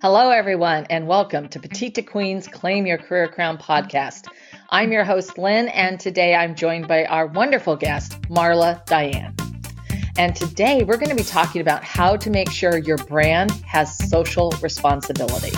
Hello, everyone, and welcome to Petite Queen's Claim Your Career Crown podcast. I'm your host, Lynn, and today I'm joined by our wonderful guest, Marla Diane. And today we're going to be talking about how to make sure your brand has social responsibility.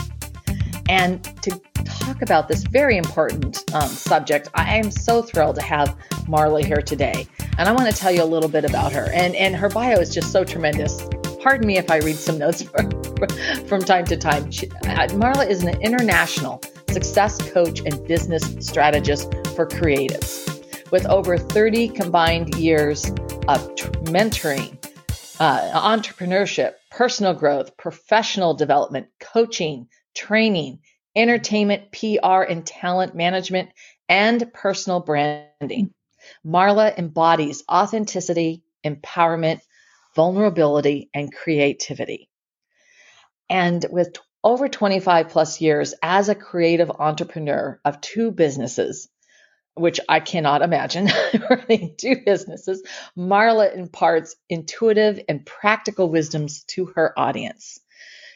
And to talk about this very important um, subject, I am so thrilled to have Marla here today. And I want to tell you a little bit about her. And, and her bio is just so tremendous. Pardon me if I read some notes from, from time to time. Uh, Marla is an international success coach and business strategist for creatives. With over 30 combined years of t- mentoring, uh, entrepreneurship, personal growth, professional development, coaching, training, entertainment, PR, and talent management, and personal branding. Marla embodies authenticity, empowerment, vulnerability, and creativity. And with over 25 plus years as a creative entrepreneur of two businesses, which I cannot imagine running two businesses, Marla imparts intuitive and practical wisdoms to her audience.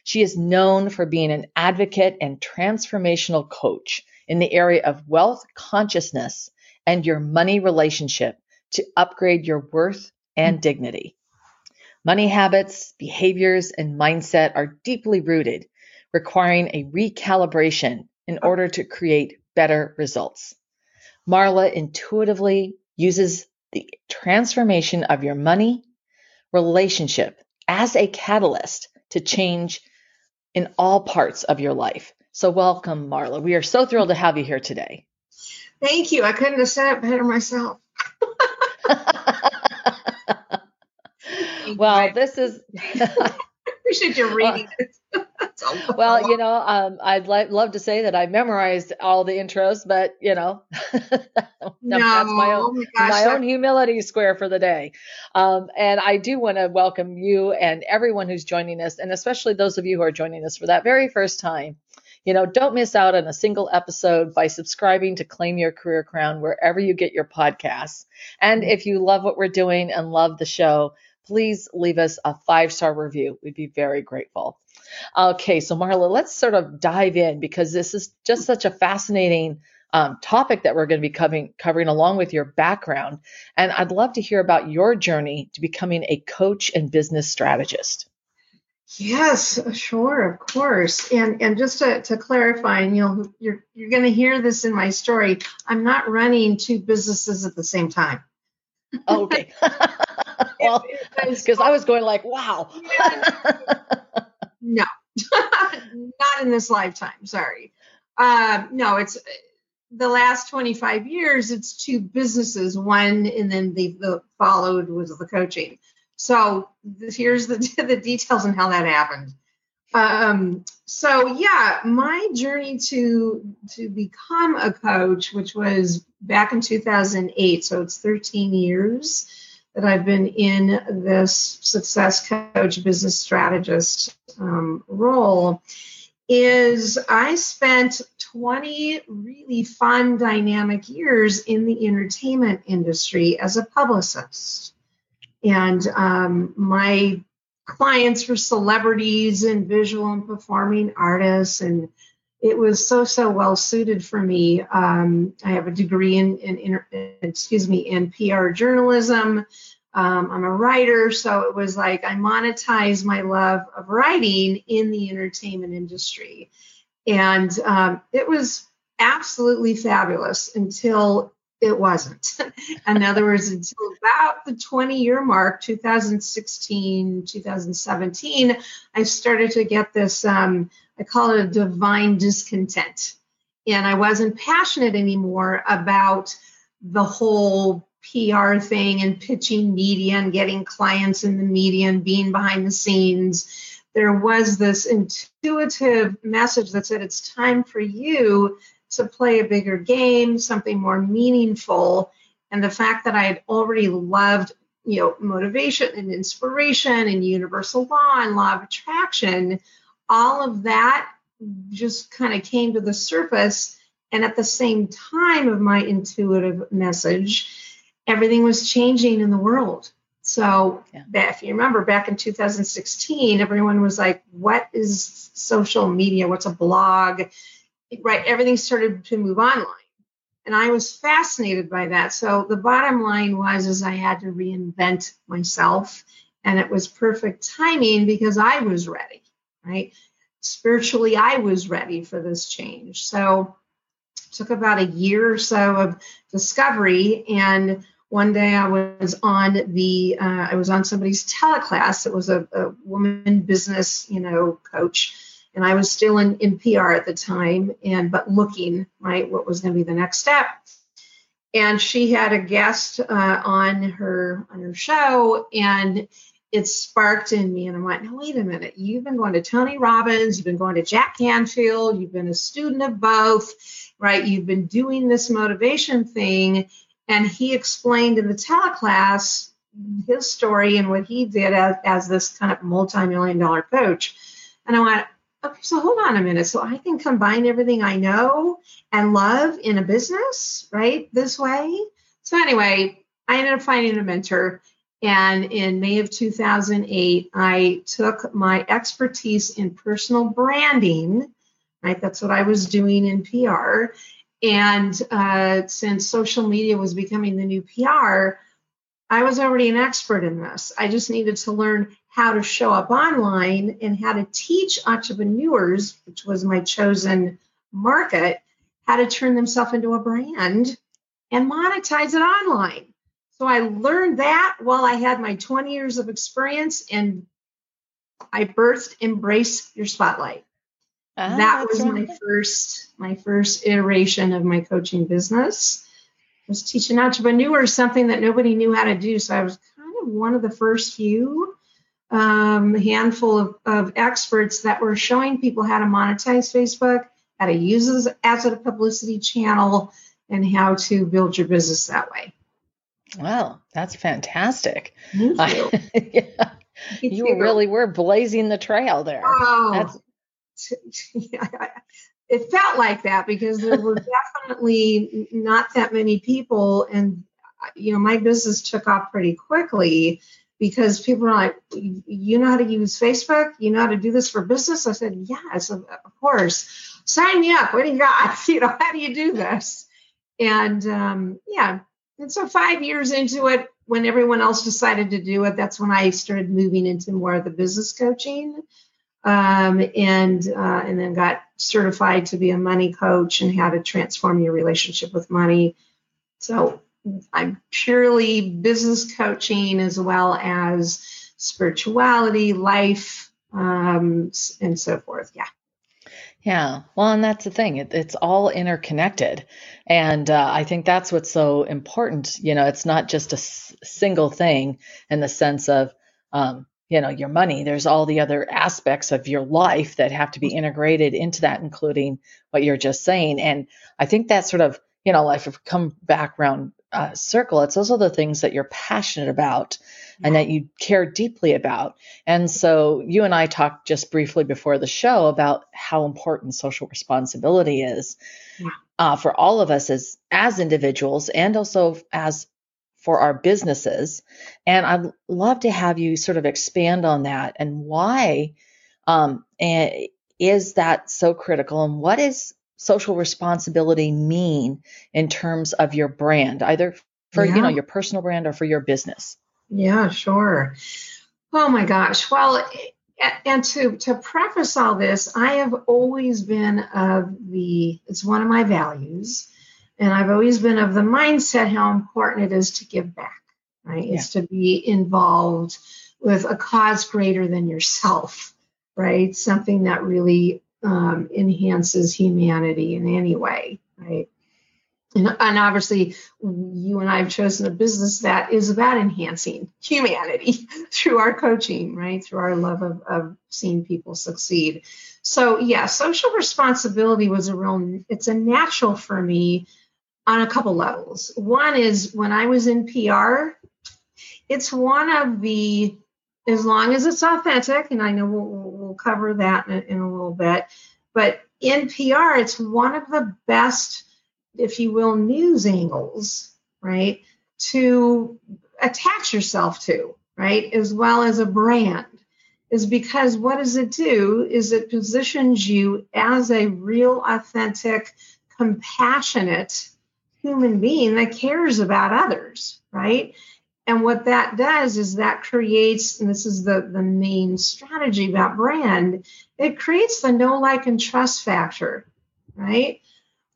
She is known for being an advocate and transformational coach in the area of wealth consciousness and your money relationship to upgrade your worth and dignity. Money habits, behaviors, and mindset are deeply rooted, requiring a recalibration in order to create better results. Marla intuitively uses the transformation of your money relationship as a catalyst to change in all parts of your life. So, welcome, Marla. We are so thrilled to have you here today. Thank you. I couldn't have said it better myself. well, this is. appreciate you reading it. well, you know, um, I'd li- love to say that I memorized all the intros, but you know, no, that's my own, oh my, my own humility square for the day. Um, and I do want to welcome you and everyone who's joining us, and especially those of you who are joining us for that very first time. You know, don't miss out on a single episode by subscribing to Claim Your Career Crown wherever you get your podcasts. And mm-hmm. if you love what we're doing and love the show, please leave us a five star review. We'd be very grateful. Okay, so Marla, let's sort of dive in because this is just such a fascinating um, topic that we're going to be covering, covering along with your background. And I'd love to hear about your journey to becoming a coach and business strategist. Yes, sure, of course. And and just to, to clarify, and you'll you're you're going to hear this in my story. I'm not running two businesses at the same time. okay. well, because I was going like, wow. no, not in this lifetime. Sorry. Um, no, it's the last 25 years. It's two businesses. One, and then the, the followed was the coaching. So here's the the details on how that happened. Um, so yeah, my journey to to become a coach, which was back in 2008, so it's 13 years that I've been in this success coach, business strategist um, role, is I spent 20 really fun, dynamic years in the entertainment industry as a publicist. And um, my clients were celebrities and visual and performing artists and it was so so well suited for me. Um, I have a degree in, in, in, excuse me in PR journalism. Um, I'm a writer, so it was like I monetized my love of writing in the entertainment industry, and um, it was absolutely fabulous until it wasn't. in other words, until about the 20 year mark, 2016, 2017, I started to get this um, I call it a divine discontent. And I wasn't passionate anymore about the whole PR thing and pitching media and getting clients in the media and being behind the scenes. There was this intuitive message that said it's time for you to play a bigger game, something more meaningful. And the fact that I had already loved, you know, motivation and inspiration and universal law and law of attraction all of that just kind of came to the surface. And at the same time of my intuitive message, everything was changing in the world. So, yeah. if you remember back in 2016, everyone was like, What is social media? What's a blog? Right? Everything started to move online. And I was fascinated by that. So the bottom line was is I had to reinvent myself. And it was perfect timing because I was ready, right? Spiritually, I was ready for this change. So took about a year or so of discovery and one day I was on the uh, I was on somebody's teleclass. It was a, a, woman business you know coach, and I was still in, in PR at the time, and but looking right what was going to be the next step. And she had a guest uh, on her on her show, and it sparked in me, and I went, "No, wait a minute! You've been going to Tony Robbins, you've been going to Jack Canfield, you've been a student of both, right? You've been doing this motivation thing." And he explained in the teleclass his story and what he did as, as this kind of multi-million dollar coach. And I went, okay, so hold on a minute. So I can combine everything I know and love in a business, right? This way. So anyway, I ended up finding a mentor. And in May of 2008, I took my expertise in personal branding, right? That's what I was doing in PR. And uh, since social media was becoming the new PR, I was already an expert in this. I just needed to learn how to show up online and how to teach entrepreneurs, which was my chosen market, how to turn themselves into a brand and monetize it online. So I learned that while I had my 20 years of experience and I birthed Embrace Your Spotlight. Ah, that was right. my first my first iteration of my coaching business. I was teaching entrepreneurs something that nobody knew how to do. So I was kind of one of the first few um, handful of, of experts that were showing people how to monetize Facebook, how to use it as a publicity channel, and how to build your business that way. Wow, that's fantastic. Thank you. yeah. You really were blazing the trail there. Oh, that's it felt like that because there were definitely not that many people and you know my business took off pretty quickly because people were like you know how to use facebook you know how to do this for business i said yes of course sign me up what do you got you know how do you do this and um, yeah and so five years into it when everyone else decided to do it that's when i started moving into more of the business coaching um, and uh, and then got certified to be a money coach and how to transform your relationship with money. So I'm purely business coaching as well as spirituality, life, um, and so forth. Yeah. Yeah, well, and that's the thing; it, it's all interconnected, and uh, I think that's what's so important. You know, it's not just a s- single thing in the sense of um, you know your money. There's all the other aspects of your life that have to be integrated into that including what you're just saying. And i think that sort of you know life if come back around uh, circle it's also the things that you're passionate about and that you care deeply about and so you and i talked just briefly before the show about how important social responsibility is uh, for all of us as as individuals and also as for our businesses. And I'd love to have you sort of expand on that and why um, and is that so critical and what does social responsibility mean in terms of your brand, either for yeah. you know your personal brand or for your business? Yeah, sure. Oh my gosh. Well, and to to preface all this, I have always been of the it's one of my values and I've always been of the mindset how important it is to give back, right? Yeah. It's to be involved with a cause greater than yourself, right? Something that really um, enhances humanity in any way, right? And, and, obviously, you and I have chosen a business that is about enhancing humanity through our coaching, right? Through our love of, of seeing people succeed. So, yeah, social responsibility was a real, it's a natural for me on a couple levels. One is when I was in PR, it's one of the, as long as it's authentic, and I know we'll, we'll cover that in, in a little bit, but in PR, it's one of the best, if you will, news angles, right? To attach yourself to, right? As well as a brand is because what does it do is it positions you as a real authentic compassionate human being that cares about others right and what that does is that creates and this is the the main strategy about brand it creates the know like and trust factor right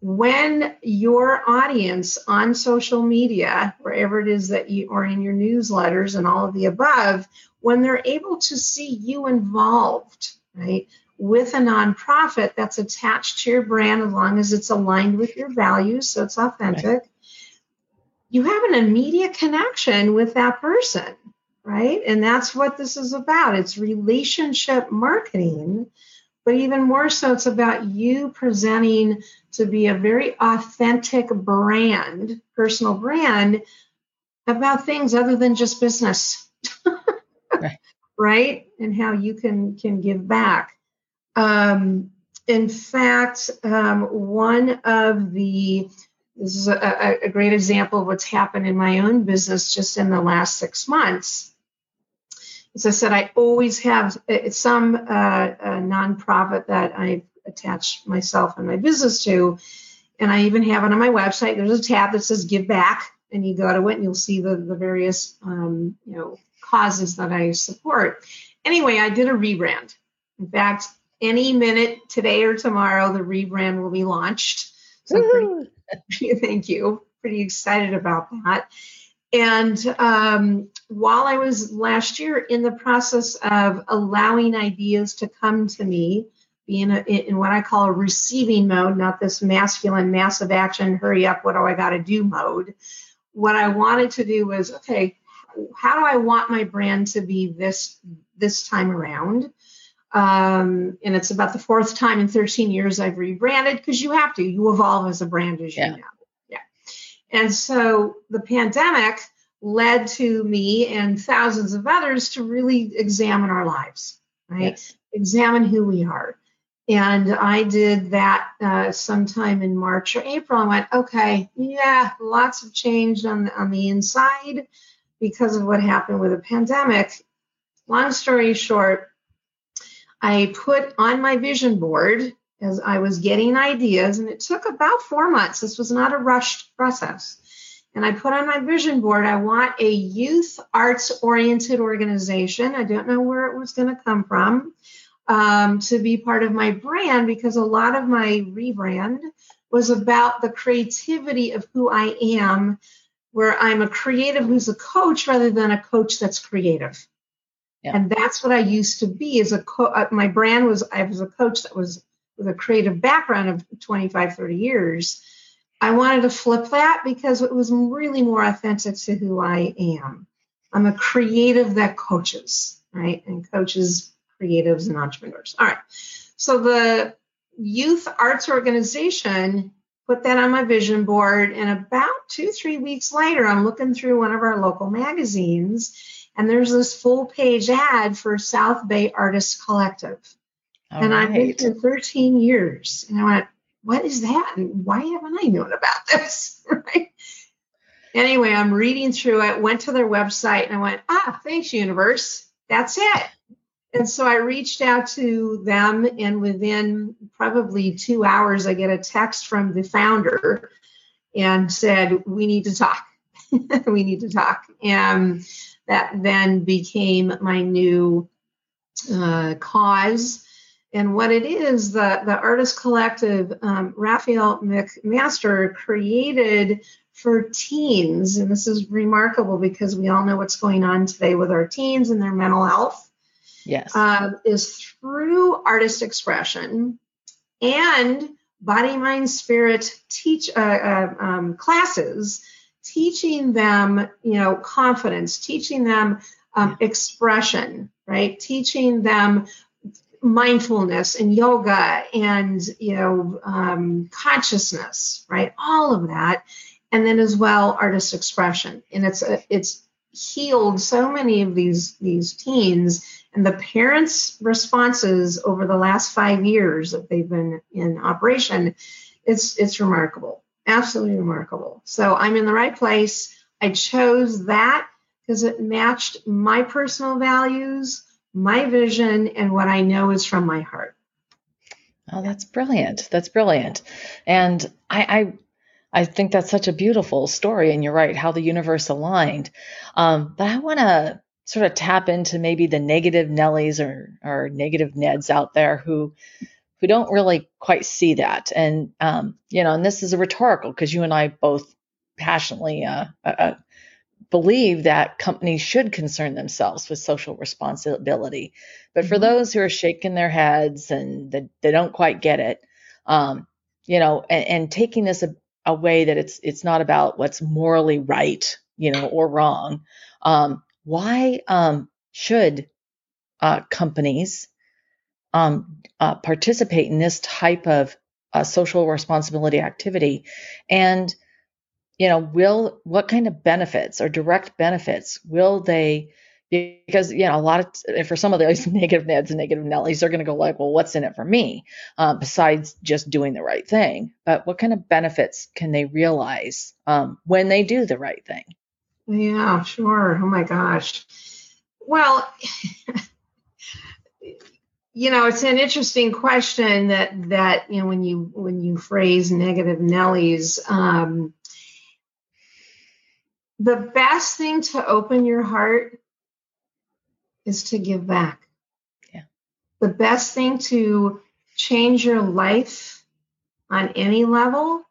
when your audience on social media wherever it is that you are in your newsletters and all of the above when they're able to see you involved right with a nonprofit that's attached to your brand as long as it's aligned with your values so it's authentic right. you have an immediate connection with that person right and that's what this is about it's relationship marketing but even more so it's about you presenting to be a very authentic brand personal brand about things other than just business right. right and how you can can give back um, in fact, um, one of the this is a, a, great example of what's happened in my own business just in the last six months. As I said, I always have uh, some uh, nonprofit that I attach myself and my business to, and I even have it on my website. There's a tab that says "Give Back," and you go to it and you'll see the the various um, you know causes that I support. Anyway, I did a rebrand. In fact, any minute today or tomorrow, the rebrand will be launched. So pretty, thank you. Pretty excited about that. And um, while I was last year in the process of allowing ideas to come to me, being a, in what I call a receiving mode, not this masculine, massive action, hurry up, what do I got to do mode. What I wanted to do was, okay, how do I want my brand to be this this time around? Um, and it's about the fourth time in 13 years I've rebranded because you have to. You evolve as a brand, as yeah. you know. And so the pandemic led to me and thousands of others to really examine our lives, right? Yes. Examine who we are. And I did that uh, sometime in March or April. I went, okay, yeah, lots have changed on the, on the inside because of what happened with the pandemic. Long story short, I put on my vision board as I was getting ideas, and it took about four months. This was not a rushed process. And I put on my vision board, I want a youth arts oriented organization. I don't know where it was going to come from um, to be part of my brand because a lot of my rebrand was about the creativity of who I am, where I'm a creative who's a coach rather than a coach that's creative. Yeah. And that's what I used to be as a co- uh, my brand was I was a coach that was with a creative background of 25 30 years. I wanted to flip that because it was really more authentic to who I am. I'm a creative that coaches, right? And coaches creatives and entrepreneurs. All right. So the youth arts organization put that on my vision board and about 2 3 weeks later I'm looking through one of our local magazines and there's this full page ad for South Bay Artists Collective. All and right. I've been for 13 years. And I went, what is that? And why haven't I known about this? right. Anyway, I'm reading through it, went to their website, and I went, ah, thanks, universe. That's it. And so I reached out to them, and within probably two hours, I get a text from the founder and said, We need to talk. we need to talk. And that then became my new uh, cause. And what it is, the, the Artist Collective, um, Raphael McMaster created for teens, and this is remarkable because we all know what's going on today with our teens and their mental health. Yes. Uh, is through artist expression and body, mind, spirit teach uh, uh, um, classes teaching them, you know, confidence, teaching them um, expression, right? Teaching them mindfulness and yoga and you know um, consciousness, right? All of that, and then as well artist expression, and it's a, it's healed so many of these these teens and the parents responses over the last five years that they've been in operation it's it's remarkable absolutely remarkable. So I'm in the right place. I chose that because it matched my personal values, my vision, and what I know is from my heart. Oh, that's brilliant. That's brilliant. And I, I, I think that's such a beautiful story. And you're right, how the universe aligned. Um, but I want to sort of tap into maybe the negative Nellies or, or negative Neds out there who, who don't really quite see that. And, um, you know, and this is a rhetorical because you and I both passionately uh, uh, uh, believe that companies should concern themselves with social responsibility. But for mm-hmm. those who are shaking their heads and they, they don't quite get it, um, you know, and, and taking this a, a, way that it's it's not about what's morally right, you know, or wrong. Um, why um, should uh, companies um, uh, participate in this type of uh, social responsibility activity? And you know, will what kind of benefits or direct benefits will they? Because you know, a lot of for some of those negative Neds and negative Nellies, they're going to go like, well, what's in it for me um, besides just doing the right thing? But what kind of benefits can they realize um, when they do the right thing? Yeah, sure. Oh my gosh. Well, you know, it's an interesting question that that you know when you when you phrase negative Nellies. Um, the best thing to open your heart is to give back. Yeah. The best thing to change your life on any level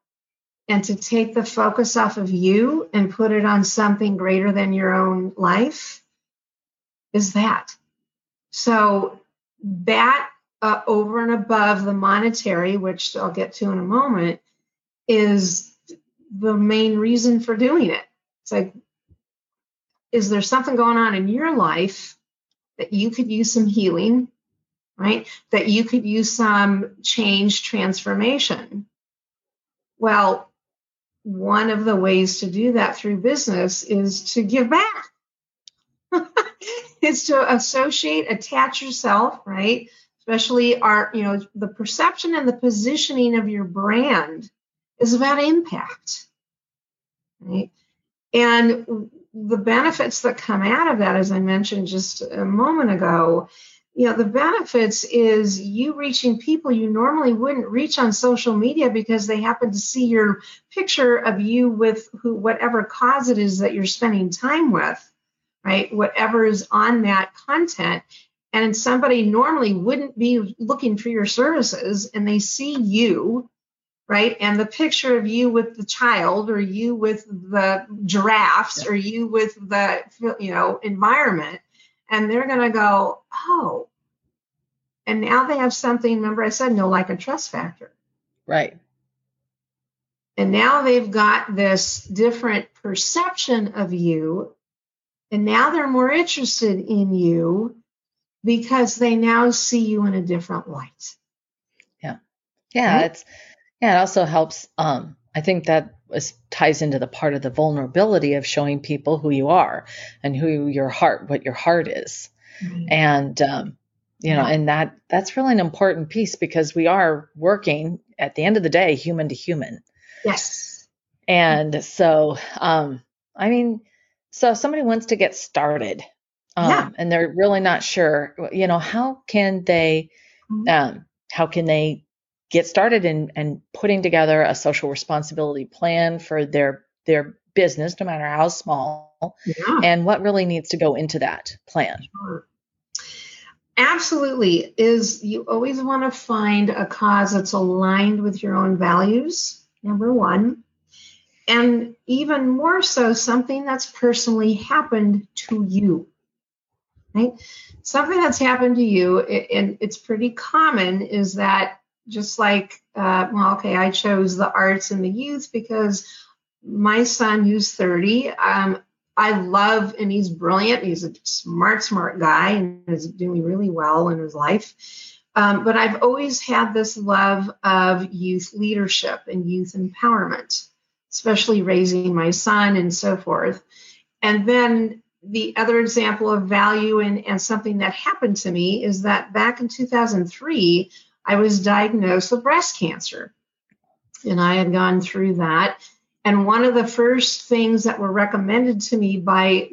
and to take the focus off of you and put it on something greater than your own life is that. So that uh, over and above the monetary, which I'll get to in a moment, is the main reason for doing it. It's like, is there something going on in your life that you could use some healing, right? That you could use some change, transformation. Well, one of the ways to do that through business is to give back. is to associate, attach yourself, right? Especially our, you know, the perception and the positioning of your brand is about impact, right? And the benefits that come out of that, as I mentioned just a moment ago, you know, the benefits is you reaching people you normally wouldn't reach on social media because they happen to see your picture of you with who, whatever cause it is that you're spending time with, right? Whatever is on that content. And somebody normally wouldn't be looking for your services and they see you right? And the picture of you with the child or you with the giraffes yeah. or you with the you know environment and they're going to go, "Oh." And now they have something, remember I said no like a trust factor. Right. And now they've got this different perception of you and now they're more interested in you because they now see you in a different light. Yeah. Yeah, right? it's yeah, it also helps. Um, I think that ties into the part of the vulnerability of showing people who you are and who your heart, what your heart is, mm-hmm. and um, you know, and that that's really an important piece because we are working at the end of the day, human to human. Yes. And so, um, I mean, so if somebody wants to get started, um, yeah. and they're really not sure, you know, how can they, mm-hmm. um, how can they get started in and putting together a social responsibility plan for their their business, no matter how small, yeah. and what really needs to go into that plan. Sure. Absolutely. Is you always want to find a cause that's aligned with your own values, number one. And even more so, something that's personally happened to you. Right? Something that's happened to you, and it's pretty common, is that just like, uh, well, okay, I chose the arts and the youth because my son, who's 30, um, I love, and he's brilliant. He's a smart, smart guy and is doing really well in his life. Um, but I've always had this love of youth leadership and youth empowerment, especially raising my son and so forth. And then the other example of value and, and something that happened to me is that back in 2003, I was diagnosed with breast cancer. And I had gone through that. And one of the first things that were recommended to me by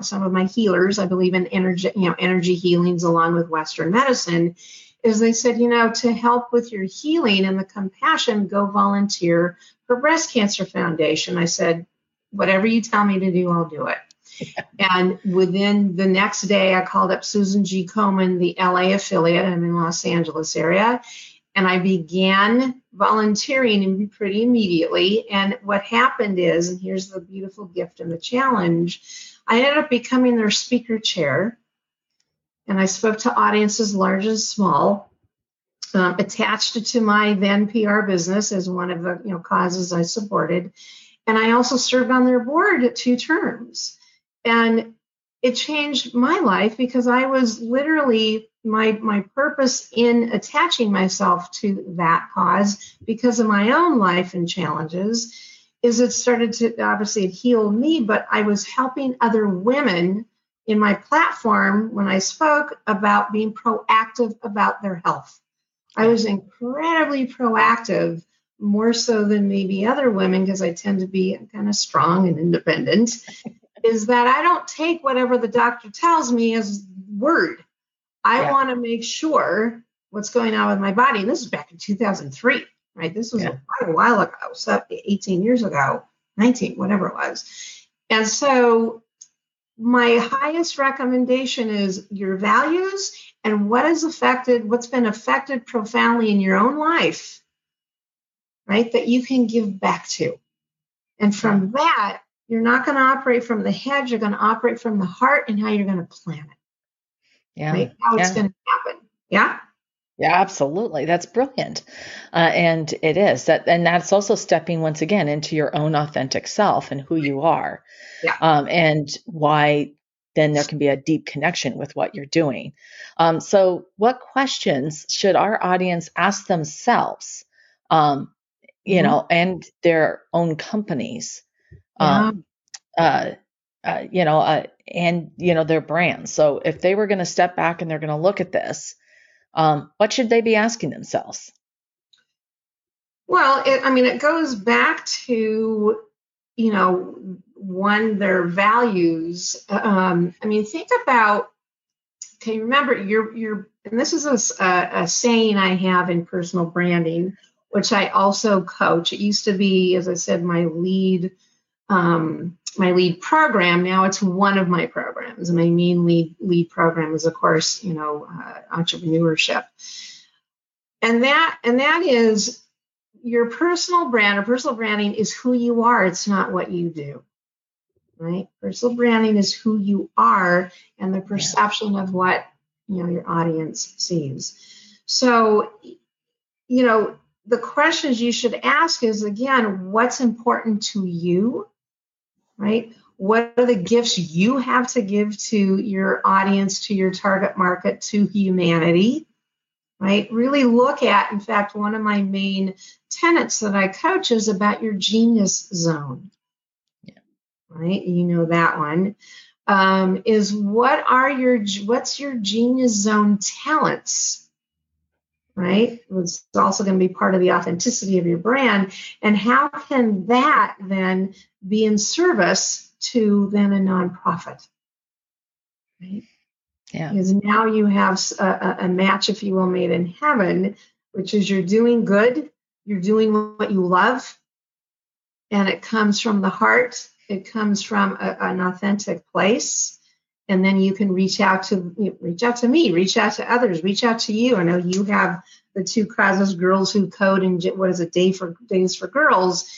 some of my healers, I believe in energy, you know, energy healings along with Western medicine, is they said, you know, to help with your healing and the compassion, go volunteer for Breast Cancer Foundation. I said, whatever you tell me to do, I'll do it. and within the next day, I called up Susan G. Komen, the LA affiliate. I'm in Los Angeles area, and I began volunteering pretty immediately. And what happened is, and here's the beautiful gift and the challenge, I ended up becoming their speaker chair. And I spoke to audiences large and small, um, attached to my then PR business as one of the you know causes I supported. And I also served on their board two terms. And it changed my life because I was literally my my purpose in attaching myself to that cause because of my own life and challenges is it started to obviously it healed me but i was helping other women in my platform when i spoke about being proactive about their health. I was incredibly proactive more so than maybe other women because i tend to be kind of strong and independent is that i don't take whatever the doctor tells me as word I yeah. want to make sure what's going on with my body. And this is back in 2003, right? This was yeah. quite a while ago, so 18 years ago, 19, whatever it was. And so my highest recommendation is your values and what has affected, what's been affected profoundly in your own life, right? That you can give back to. And from that, you're not going to operate from the head, you're going to operate from the heart and how you're going to plan it yeah. right? How it's going to happen. Yeah. Yeah, absolutely. That's brilliant. Uh, and it is that, and that's also stepping once again into your own authentic self and who you are. Yeah. Um, and why then there can be a deep connection with what you're doing. Um, so, what questions should our audience ask themselves, um, you mm-hmm. know, and their own companies? Um, yeah. Uh, uh, you know, uh, and you know their brands. So if they were going to step back and they're going to look at this, um, what should they be asking themselves? Well, it, I mean, it goes back to you know one their values. Um, I mean, think about. Okay, remember you're you're, and this is a, a, a saying I have in personal branding, which I also coach. It used to be, as I said, my lead um, my lead program. Now it's one of my programs. My main lead lead program is, of course, you know, uh, entrepreneurship, and that and that is your personal brand or personal branding is who you are. It's not what you do, right? Personal branding is who you are and the perception of what you know your audience sees. So, you know, the questions you should ask is again, what's important to you? Right? What are the gifts you have to give to your audience, to your target market, to humanity? Right? Really look at, in fact, one of my main tenets that I coach is about your genius zone. Yeah. Right? You know that one. Um, is what are your what's your genius zone talents? Right? It's also going to be part of the authenticity of your brand. And how can that then be in service to then a nonprofit? Right? Yeah. Because now you have a, a match, if you will, made in heaven, which is you're doing good, you're doing what you love, and it comes from the heart, it comes from a, an authentic place and then you can reach out to reach out to me reach out to others reach out to you i know you have the two causes girls who code and what is it day for days for girls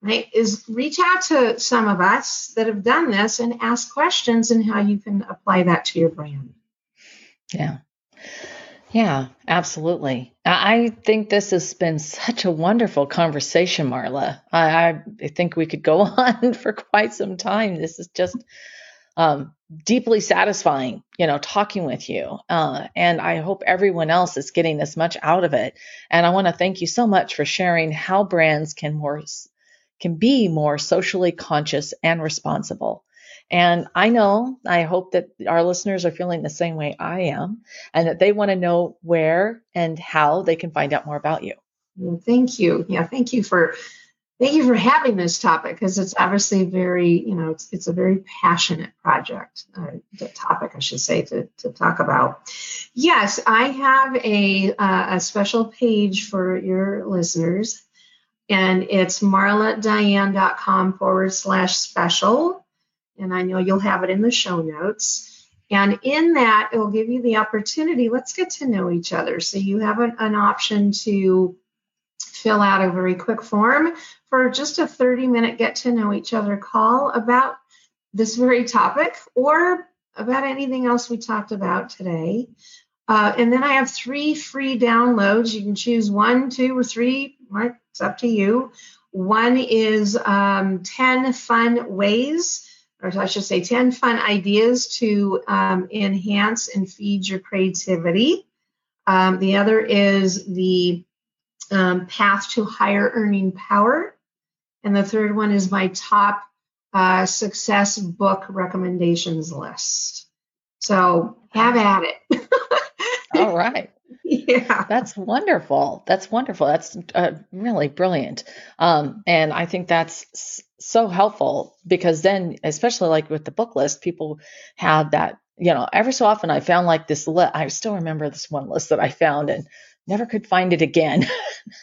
right is reach out to some of us that have done this and ask questions and how you can apply that to your brand yeah yeah, absolutely. I think this has been such a wonderful conversation, Marla. I, I think we could go on for quite some time. This is just um, deeply satisfying, you know, talking with you. Uh, and I hope everyone else is getting as much out of it. And I want to thank you so much for sharing how brands can more can be more socially conscious and responsible. And I know, I hope that our listeners are feeling the same way I am, and that they want to know where and how they can find out more about you. Thank you. Yeah, thank you for thank you for having this topic because it's obviously very, you know, it's, it's a very passionate project, uh, topic, I should say, to, to talk about. Yes, I have a, uh, a special page for your listeners, and it's marladiane.com forward slash special. And I know you'll have it in the show notes. And in that, it will give you the opportunity, let's get to know each other. So you have an, an option to fill out a very quick form for just a 30 minute get to know each other call about this very topic or about anything else we talked about today. Uh, and then I have three free downloads. You can choose one, two, or three. It's up to you. One is um, 10 fun ways, or I should say 10 fun ideas to um, enhance and feed your creativity. Um, the other is the um, path to higher earning power. And the third one is my top uh, success book recommendations list. So have at it. All right. Yeah. That's wonderful. That's wonderful. That's uh, really brilliant. Um, and I think that's so helpful because then, especially like with the book list, people have that, you know, every so often I found like this list. I still remember this one list that I found and never could find it again.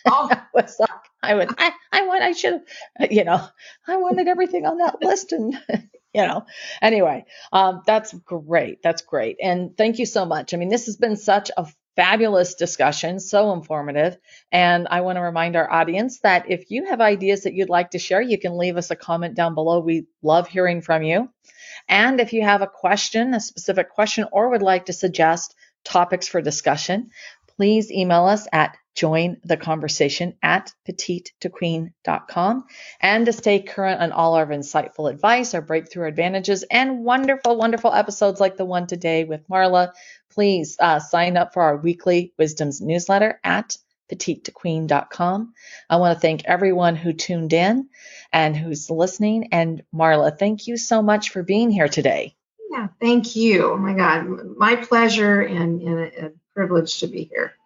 Oh. I was like, I would, I, I want, I should have, you know, I wanted everything on that list and, you know, anyway, um, that's great. That's great. And thank you so much. I mean, this has been such a fabulous discussion, so informative. And I want to remind our audience that if you have ideas that you'd like to share, you can leave us a comment down below. We love hearing from you. And if you have a question, a specific question, or would like to suggest topics for discussion, please email us at join the conversation at petitetoqueen.com and to stay current on all our insightful advice, our breakthrough advantages, and wonderful, wonderful episodes like the one today with Marla, please uh, sign up for our weekly wisdoms newsletter at petitetoqueen.com. I want to thank everyone who tuned in and who's listening. And Marla, thank you so much for being here today. Yeah, thank you. Oh my God, my pleasure and, and privilege to be here.